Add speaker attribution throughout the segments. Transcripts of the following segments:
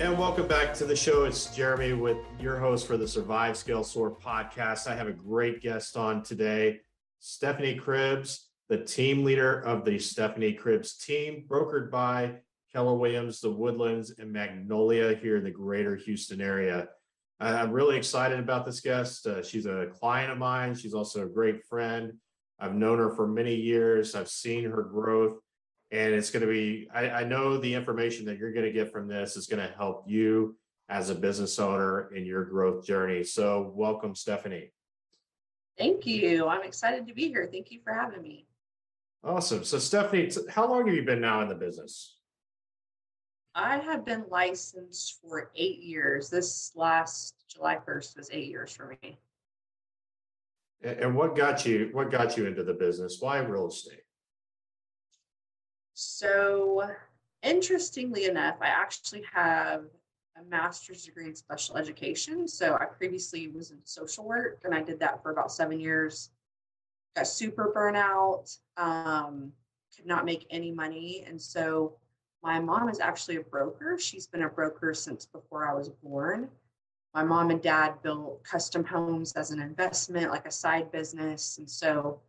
Speaker 1: And welcome back to the show. It's Jeremy with your host for the Survive Scale Soar podcast. I have a great guest on today, Stephanie Cribbs, the team leader of the Stephanie Cribbs team, brokered by Keller Williams, the Woodlands, and Magnolia here in the greater Houston area. I'm really excited about this guest. Uh, she's a client of mine. She's also a great friend. I've known her for many years. I've seen her growth and it's going to be I, I, know the information that you're going to get from this is going to help you as a business owner in your growth journey. So welcome stephanie.
Speaker 2: Thank you. I'm excited to be here. Thank you for having me.
Speaker 1: Awesome. So stephanie how long have you been now in the business?
Speaker 2: I have been licensed for eight years. This last july 1st was eight years for me.
Speaker 1: And what got you what got you into the business? Why real estate
Speaker 2: so, interestingly enough, I actually have a master's degree in special education. So, I previously was in social work and I did that for about seven years. Got super burnout, um, could not make any money. And so, my mom is actually a broker. She's been a broker since before I was born. My mom and dad built custom homes as an investment, like a side business. And so,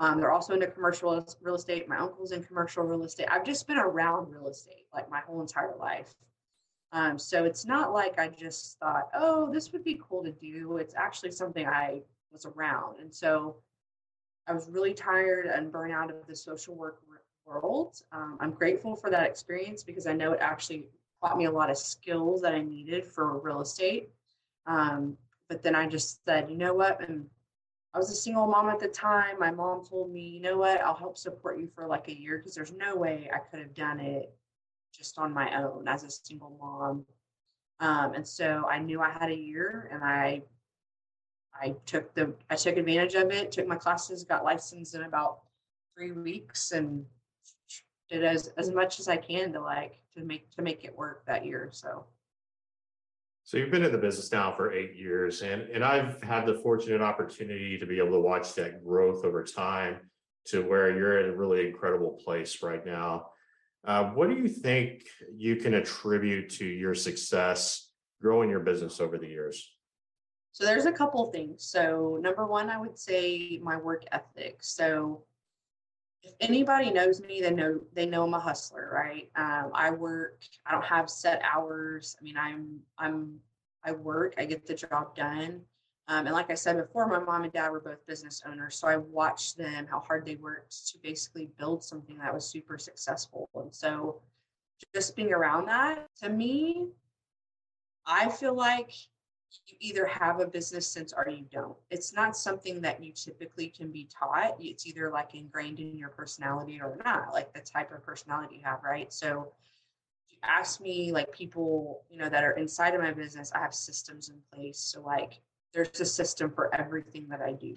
Speaker 2: um, they're also into commercial real estate. My uncle's in commercial real estate. I've just been around real estate like my whole entire life. Um, so it's not like I just thought, oh, this would be cool to do. It's actually something I was around. And so I was really tired and burnt out of the social work world. Um, I'm grateful for that experience because I know it actually taught me a lot of skills that I needed for real estate. Um, but then I just said, you know what? And I was a single mom at the time. My mom told me, you know what, I'll help support you for like a year because there's no way I could have done it just on my own as a single mom. Um, and so I knew I had a year and I I took the I took advantage of it, took my classes, got licensed in about three weeks and did as, as much as I can to like to make to make it work that year. So
Speaker 1: so you've been in the business now for eight years, and and I've had the fortunate opportunity to be able to watch that growth over time to where you're in a really incredible place right now. Uh, what do you think you can attribute to your success growing your business over the years?
Speaker 2: So there's a couple things. So number one, I would say my work ethic. So if anybody knows me, they know they know I'm a hustler, right? Um, I work. I don't have set hours. I mean, I'm I'm I work. I get the job done. Um, and like I said before, my mom and dad were both business owners, so I watched them how hard they worked to basically build something that was super successful. And so, just being around that, to me, I feel like you either have a business sense or you don't. It's not something that you typically can be taught. It's either like ingrained in your personality or not, like the type of personality you have, right? So you ask me like people, you know, that are inside of my business, I have systems in place. So like there's a system for everything that I do.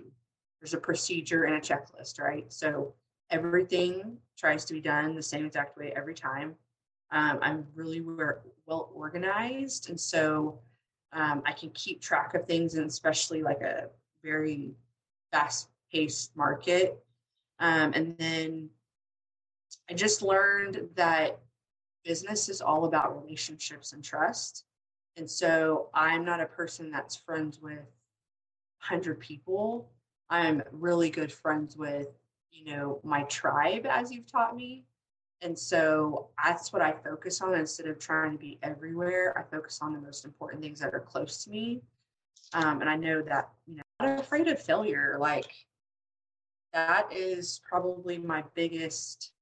Speaker 2: There's a procedure and a checklist, right? So everything tries to be done the same exact way every time. Um, I'm really well organized. And so um, I can keep track of things, and especially like a very fast paced market. Um, and then I just learned that business is all about relationships and trust. And so I'm not a person that's friends with 100 people. I'm really good friends with, you know, my tribe, as you've taught me. And so that's what I focus on instead of trying to be everywhere. I focus on the most important things that are close to me. Um, and I know that, you know, I'm not afraid of failure. Like that is probably my biggest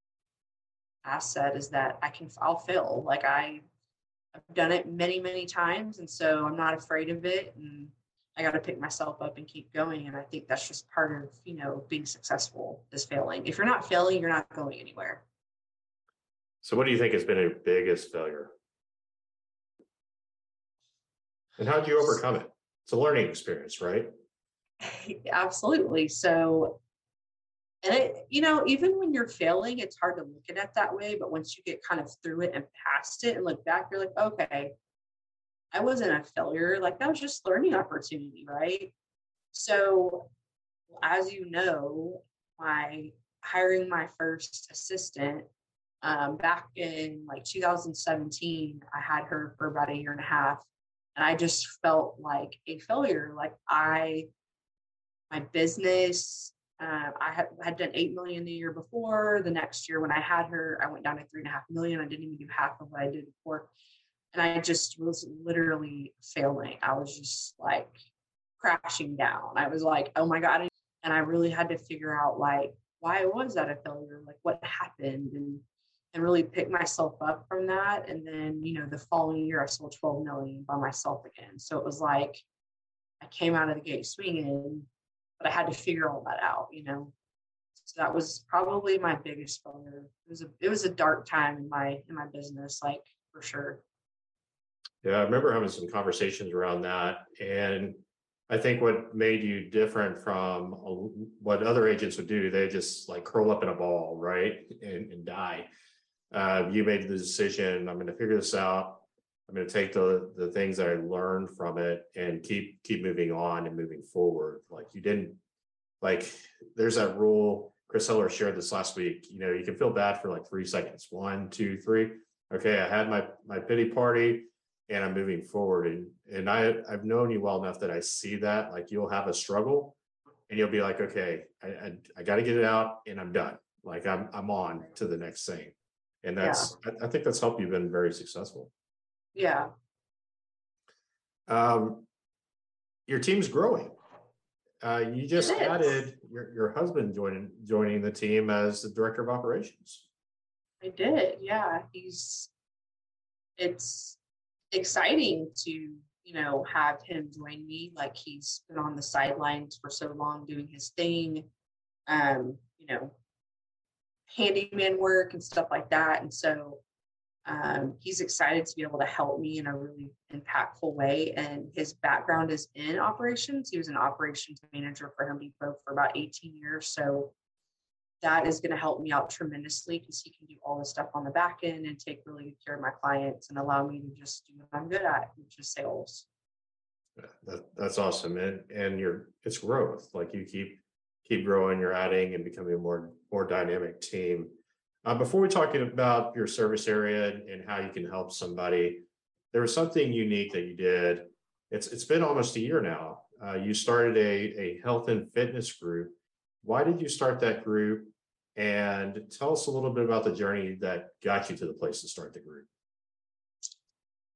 Speaker 2: asset is that I can, I'll fail. Like I, I've done it many, many times. And so I'm not afraid of it. And I got to pick myself up and keep going. And I think that's just part of, you know, being successful is failing. If you're not failing, you're not going anywhere.
Speaker 1: So, what do you think has been your biggest failure? And how did you overcome it? It's a learning experience, right?
Speaker 2: Absolutely. So, and it, you know, even when you're failing, it's hard to look at it that way. But once you get kind of through it and past it and look back, you're like, okay, I wasn't a failure. Like that was just learning opportunity, right? So, as you know, my hiring my first assistant um, back in like 2017, I had her for about a year and a half, and I just felt like a failure. Like I, my business, uh, I had, had done eight million the year before. The next year, when I had her, I went down to three and a half million. I didn't even do half of what I did before, and I just was literally failing. I was just like crashing down. I was like, oh my god, and I really had to figure out like why was that a failure? Like what happened and and really pick myself up from that. And then, you know, the following year I sold 12 million by myself again. So it was like I came out of the gate swinging, but I had to figure all that out, you know. So that was probably my biggest failure. It was a it was a dark time in my in my business, like for sure.
Speaker 1: Yeah, I remember having some conversations around that. And I think what made you different from what other agents would do, they just like curl up in a ball, right? And, and die uh, you made the decision i'm going to figure this out. I'm going to take the the things that i learned from it and keep keep moving on and moving forward. Like you didn't like there's that rule chris heller shared this last week you know you can feel bad for like three seconds. One two three. Okay i had my my pity party and i'm moving forward. And and i i've known you well enough that i see that like you'll have a struggle and you'll be like okay i i, I got to get it out and i'm done. Like i'm i'm on to the next thing and that's yeah. I, I, think that's helped you been very successful.
Speaker 2: Yeah.
Speaker 1: Um your team's growing. Uh you just added your, your husband joining joining the team as the director of operations.
Speaker 2: I did yeah. He's it's exciting to you know have him join me like he's been on the sidelines for so long doing his thing. Um you know handyman work and stuff like that. And so um, he's excited to be able to help me in a really impactful way. And his background is in operations. He was an operations manager for Home Depot for about 18 years. So that is going to help me out tremendously because he can do all the stuff on the back end and take really good care of my clients and allow me to just do what I'm good at, which is sales.
Speaker 1: That, that's awesome. And, and you're, it's growth. Like you keep keep growing, you're adding and becoming a more more dynamic team. Uh, before we talk about your service area and, and how you can help somebody, there was something unique that you did. It's it's been almost a year now. Uh, you started a a health and fitness group. Why did you start that group? And tell us a little bit about the journey that got you to the place to start the group.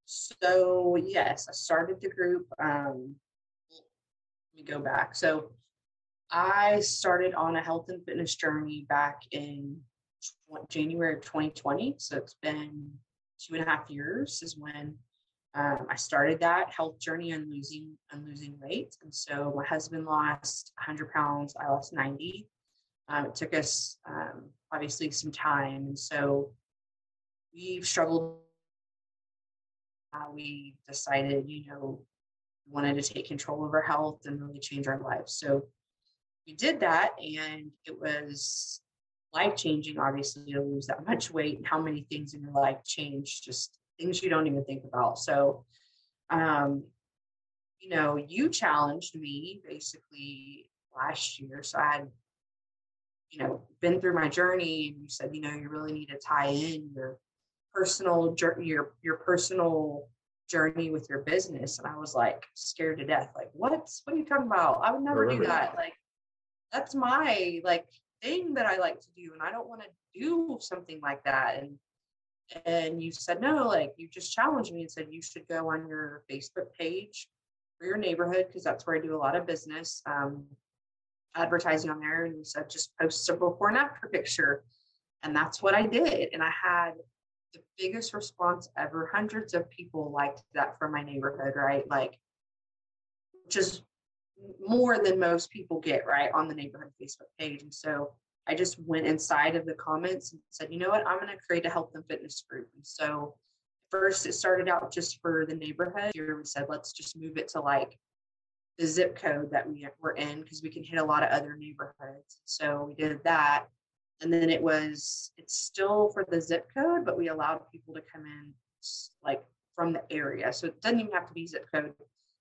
Speaker 2: So yes, I started the group. Um, let me go back. So I started on a health and fitness journey back in January of 2020. So it's been two and a half years is when um, I started that health journey and losing and losing weight. And so my husband lost 100 pounds. I lost 90. Um, it took us um, obviously some time, and so we've struggled. Uh, we decided, you know, we wanted to take control of our health and really change our lives. So we did that and it was life changing obviously to lose that much weight and how many things in your life change just things you don't even think about. So um you know you challenged me basically last year. So i had you know been through my journey and you said you know you really need to tie in your personal journey your your personal journey with your business. And i was like scared to death like what? What are you talking about? I would never do that. Like that's my like thing that I like to do and I don't want to do something like that and and you said no like you just challenged me and said you should go on your Facebook page for your neighborhood because that's where I do a lot of business um, advertising on there and you said just post a before and after picture and that's what I did and I had the biggest response ever. Hundreds of people liked that from my neighborhood right? Like is more than most people get right on the neighborhood Facebook page. And so I just went inside of the comments and said, you know what, I'm going to create a health and fitness group. And so first it started out just for the neighborhood. Here we said, let's just move it to like the zip code that we were in because we can hit a lot of other neighborhoods. So we did that. And then it was, it's still for the zip code, but we allowed people to come in like from the area. So it doesn't even have to be zip code.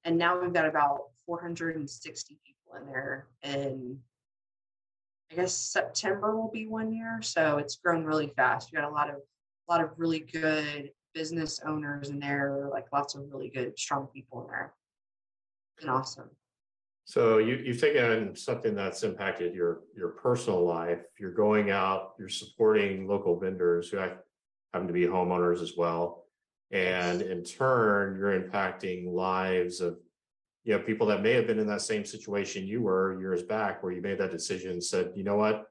Speaker 2: And now we've got about 460 people in there. And I guess September will be one year. So it's grown really fast. We got a lot of, a lot of really good business owners in there, like lots of really good, strong people in there. And awesome.
Speaker 1: So you, you've taken something that's impacted your your personal life. You're going out, you're supporting local vendors who happen to be homeowners as well, and in turn, you're impacting lives of you know people that may have been in that same situation you were years back, where you made that decision and said, you know what,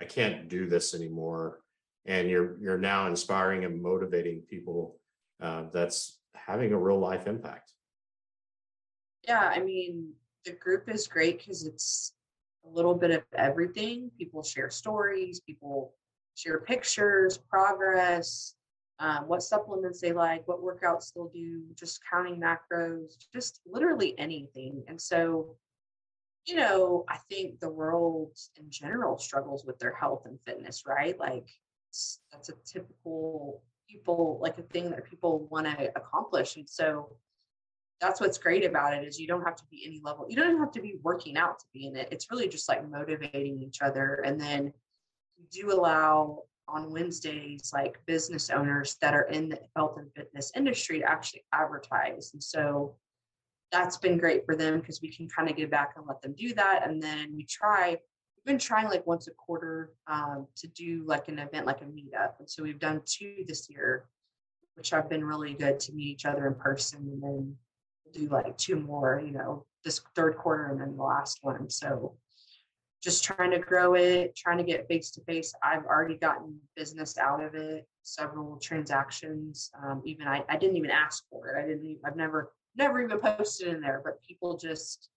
Speaker 1: I can't do this anymore, and you're you're now inspiring and motivating people. Uh, that's having a real life impact.
Speaker 2: Yeah, I mean, the group is great because it's a little bit of everything. People share stories, people share pictures, progress, um, what supplements they like, what workouts they'll do, just counting macros, just literally anything. And so, you know, I think the world in general struggles with their health and fitness, right? Like that's a typical people, like a thing that people want to accomplish. And so that's what's great about it is you don't have to be any level you don't have to be working out to be in it it's really just like motivating each other and then you do allow on wednesdays like business owners that are in the health and fitness industry to actually advertise. And so that's been great for them because we can kind of get back and let them do that. And then we try we've been trying like once a quarter um, to do like an event like a meetup. And so we've done two this year which have been really good to meet each other in person. And then do like two more, you know, this third quarter and then the last one. So just trying to grow it, trying to get face to face. I've already gotten business out of it, several transactions. Um, even I, I didn't even ask for it. I didn't, I've never, never even posted in there, but people just,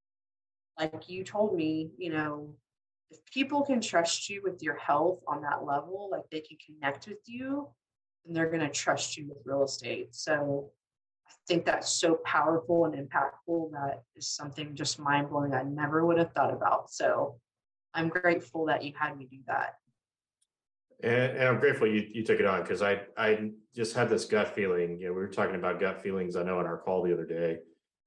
Speaker 2: like you told me, you know, if people can trust you with your health on that level, like they can connect with you, then they're going to trust you with real estate. So I think that's so powerful and impactful that is something just mind blowing I never would have thought about. So I'm grateful that you had me do that.
Speaker 1: And, and I'm grateful you, you took it on because I I just had this gut feeling. You know, we were talking about gut feelings. I know in our call the other day,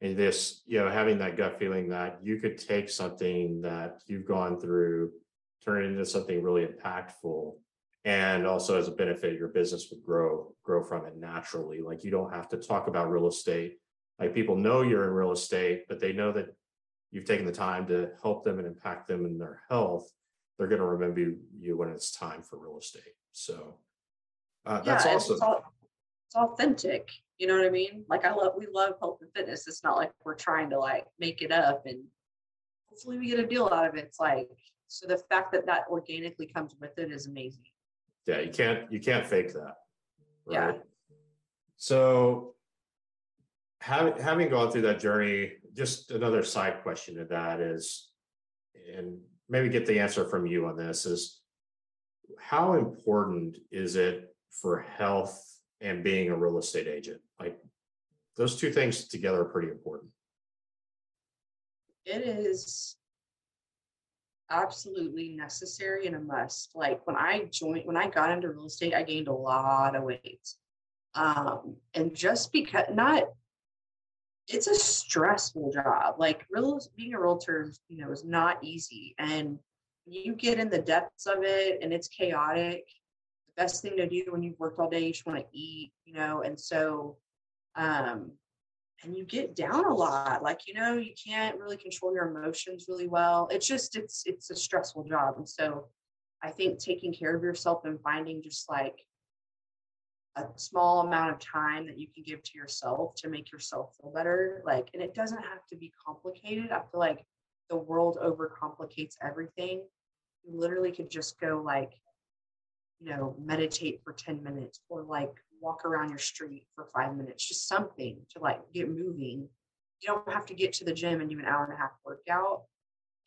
Speaker 1: and this you know having that gut feeling that you could take something that you've gone through, turn it into something really impactful, and also as a benefit your business would grow grow from it naturally like you don't have to talk about real estate like people know you're in real estate but they know that you've taken the time to help them and impact them in their health they're going to remember you when it's time for real estate. So uh, that's yeah, awesome.
Speaker 2: it's, all, it's authentic you know what i mean? Like i love we love health and fitness. It's not like we're trying to like make it up and hopefully we get a deal out of it. It's like so the fact that that organically comes with it is amazing.
Speaker 1: Yeah you can't you can't fake that
Speaker 2: right? yeah
Speaker 1: so having having gone through that journey just another side question to that is and maybe get the answer from you on this is how important is it for health and being a real estate agent like those two things together are pretty important
Speaker 2: it is absolutely necessary and a must. Like when I joined, when I got into real estate, I gained a lot of weight. Um, and just because not, it's a stressful job. Like real being a realtor, you know, is not easy. And you get in the depths of it and it's chaotic. The best thing to do when you've worked all day, you just want to eat, you know, and so um and you get down a lot like you know you can't really control your emotions really well it's just it's it's a stressful job and so i think taking care of yourself and finding just like a small amount of time that you can give to yourself to make yourself feel better like and it doesn't have to be complicated i feel like the world overcomplicates everything you literally could just go like you know meditate for 10 minutes or like walk around your street for five minutes, just something to like get moving. You don't have to get to the gym and do an hour and a half workout.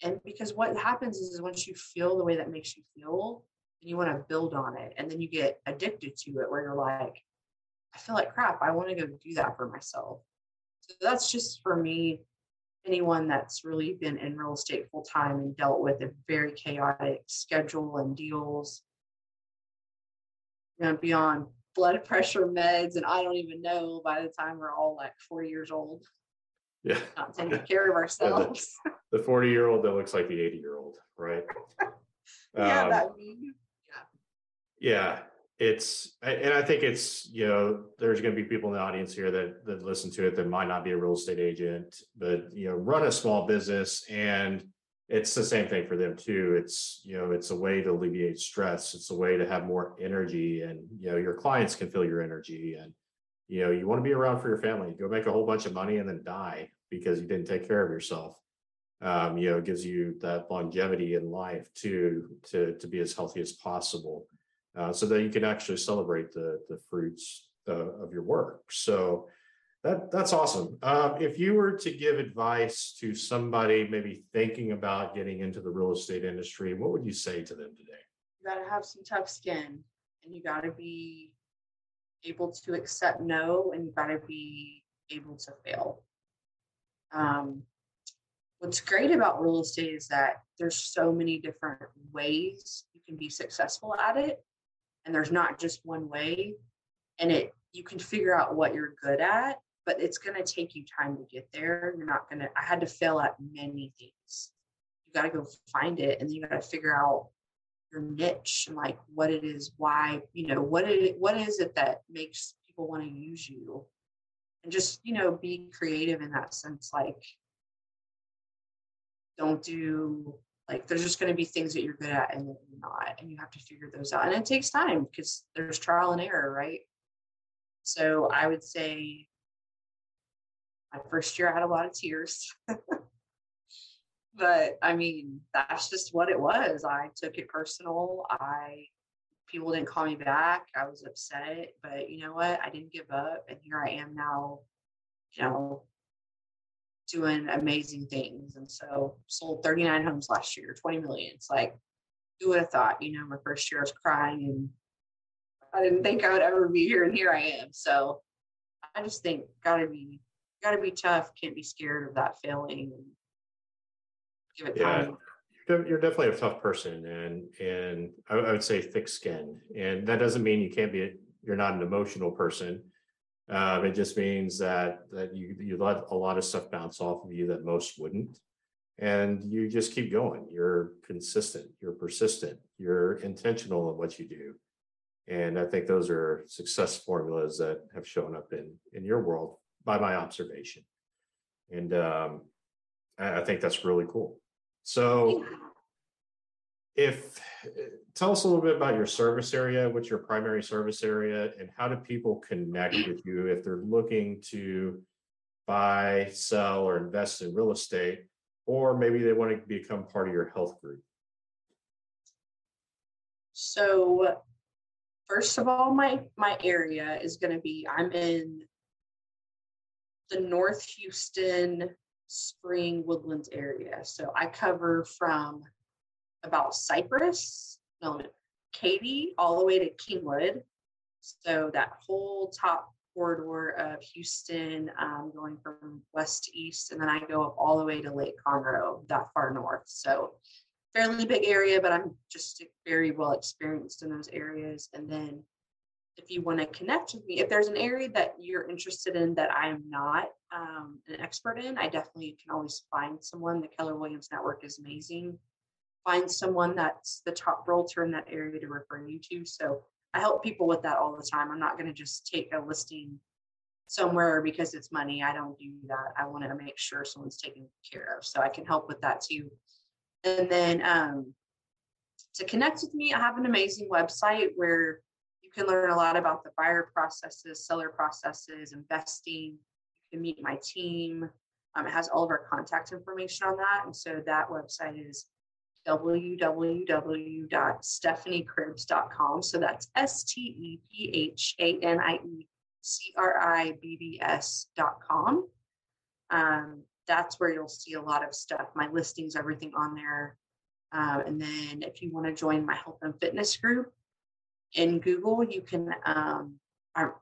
Speaker 2: And because what happens is, is once you feel the way that makes you feel, and you want to build on it, and then you get addicted to it where you're like, I feel like crap. I want to go do that for myself. So that's just for me, anyone that's really been in real estate full time and dealt with a very chaotic schedule and deals. You know, beyond blood pressure meds, and I don't even know by the time we're all like 40 years old.
Speaker 1: Yeah.
Speaker 2: Not taking care of ourselves.
Speaker 1: the 40 year old that looks like the 80 year old, right?
Speaker 2: yeah,
Speaker 1: Um,
Speaker 2: that mean,
Speaker 1: Yeah, it's and I think it's you know there's going to be people in the audience here that that listen to it that might not be a real estate agent, but you know run a small business and it's the same thing for them too. It's you know it's a way to alleviate stress. It's a way to have more energy, and you know your clients can feel your energy, and you know you want to be around for your family. You Go make a whole bunch of money and then die because you didn't take care of yourself. Um, you know, it gives you that longevity in life to to to be as healthy as possible uh, so that you can actually celebrate the the fruits uh, of your work. So that that's awesome. Um, if you were to give advice to somebody maybe thinking about getting into the real estate industry, what would you say to them today?
Speaker 2: you got to have some tough skin and you got to be able to accept no and you got to be able to fail um, what's great about real estate is that there's so many different ways you can be successful at it and there's not just one way and it you can figure out what you're good at but it's going to take you time to get there. You're not going to i had to fail at many things. You got to go find it and then you got to figure out your niche and like what it is why you know what it what is it that makes people want to use you? And just you know be creative in that sense like don't do like there's just going to be things that you're good at and that you're not and you have to figure those out and it takes time because there's trial and error right? So i would say my first year i had a lot of tears. But i mean that's just what it was. I took it personal. I people didn't call me back. I was upset but you know what? I didn't give up and here i am now you know doing amazing things. And so sold 39 homes last year, 20 million. It's like, who would have thought, you know, my first year I was crying and I didn't think I would ever be here and here I am. So I just think gotta be gotta be tough, can't be scared of that failing and give it
Speaker 1: Yeah.
Speaker 2: time.
Speaker 1: You're you're definitely a tough person, and and I, I would say thick skinned, and that doesn't mean you can't be. You're not an emotional person. Um, it just means that that you you let a lot of stuff bounce off of you that most wouldn't, and you just keep going. You're consistent. You're persistent. You're intentional in what you do, and I think those are success formulas that have shown up in in your world by my observation, and um, I, I think that's really cool. So if tell us a little bit about your service area what's your primary service area and how do people connect with you if they're looking to buy sell or invest in real estate or maybe they want to become part of your health group
Speaker 2: So first of all, my my area is gonna be I'm in the North Houston Spring Woodlands area. So I cover from about Cypress, no, Katy, all the way to Kingwood. So that whole top corridor of Houston, um, going from west to east, and then I go up all the way to Lake Conroe, that far north. So fairly big area, but I'm just very well experienced in those areas. And then if you want to connect with me, if there's an area that you're interested in that I am not um, an expert in, I definitely can always find someone. The Keller Williams Network is amazing. Find someone that's the top realtor in that area to refer you to. So I help people with that all the time. I'm not going to just take a listing somewhere because it's money. I don't do that. I want to make sure someone's taken care of. So I can help with that too. And then um, to connect with me, I have an amazing website where you can learn a lot about the buyer processes, seller processes, investing. You can meet my team. Um, it has all of our contact information on that. And so that website is www.stephaniecribbs.com. So that's S T E P H A N I E C R I B B S.com. Um, that's where you'll see a lot of stuff, my listings, everything on there. Um, and then if you want to join my health and fitness group in Google, you can um,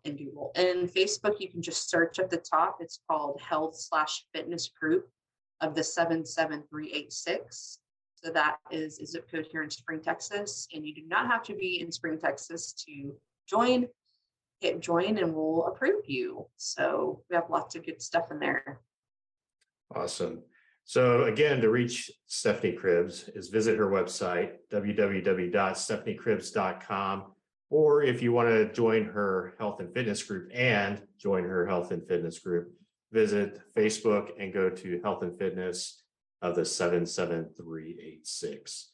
Speaker 2: in Google. in Facebook, you can just search at the top. It's called Health slash Fitness Group of the 77386. So that is a zip code here in Spring, Texas. And you do not have to be in Spring, Texas to join. Hit join and we'll approve you. So we have lots of good stuff in there.
Speaker 1: Awesome. So again, to reach Stephanie Cribbs is visit her website, www.stephaniecribbs.com. Or if you want to join her health and fitness group and join her health and fitness group, visit Facebook and go to health and fitness of the 77386.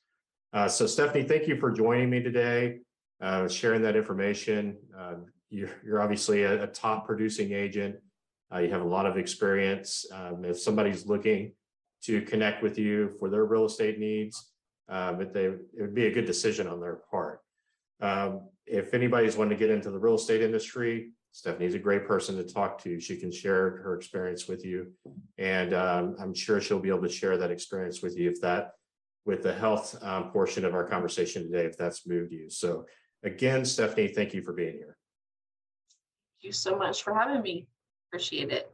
Speaker 1: Uh, so, Stephanie, thank you for joining me today, uh, sharing that information. Uh, you're, you're, obviously a, a, top producing agent. Uh, you have a lot of experience. Um, if somebody's looking to connect with you for their real estate needs, um, it, they, it would be a good decision on their part. Um, if anybody's wanting to get into the real estate industry, Stephanie's a great person to talk to. She can share her experience with you, and um, I'm sure she'll be able to share that experience with you if that, with the health um, portion of our conversation today, if that's moved you. So, again, Stephanie, thank you for being here.
Speaker 2: Thank you so much for having me. Appreciate it.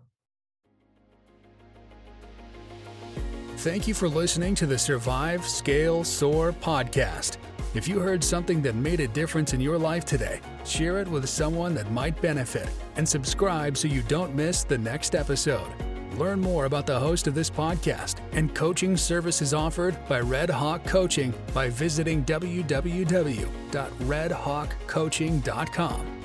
Speaker 3: Thank you for listening to the Survive, Scale, Soar podcast. If you heard something that made a difference in your life today, share it with someone that might benefit and subscribe so you don't miss the next episode. Learn more about the host of this podcast and coaching services offered by Red Hawk Coaching by visiting www.redhawkcoaching.com.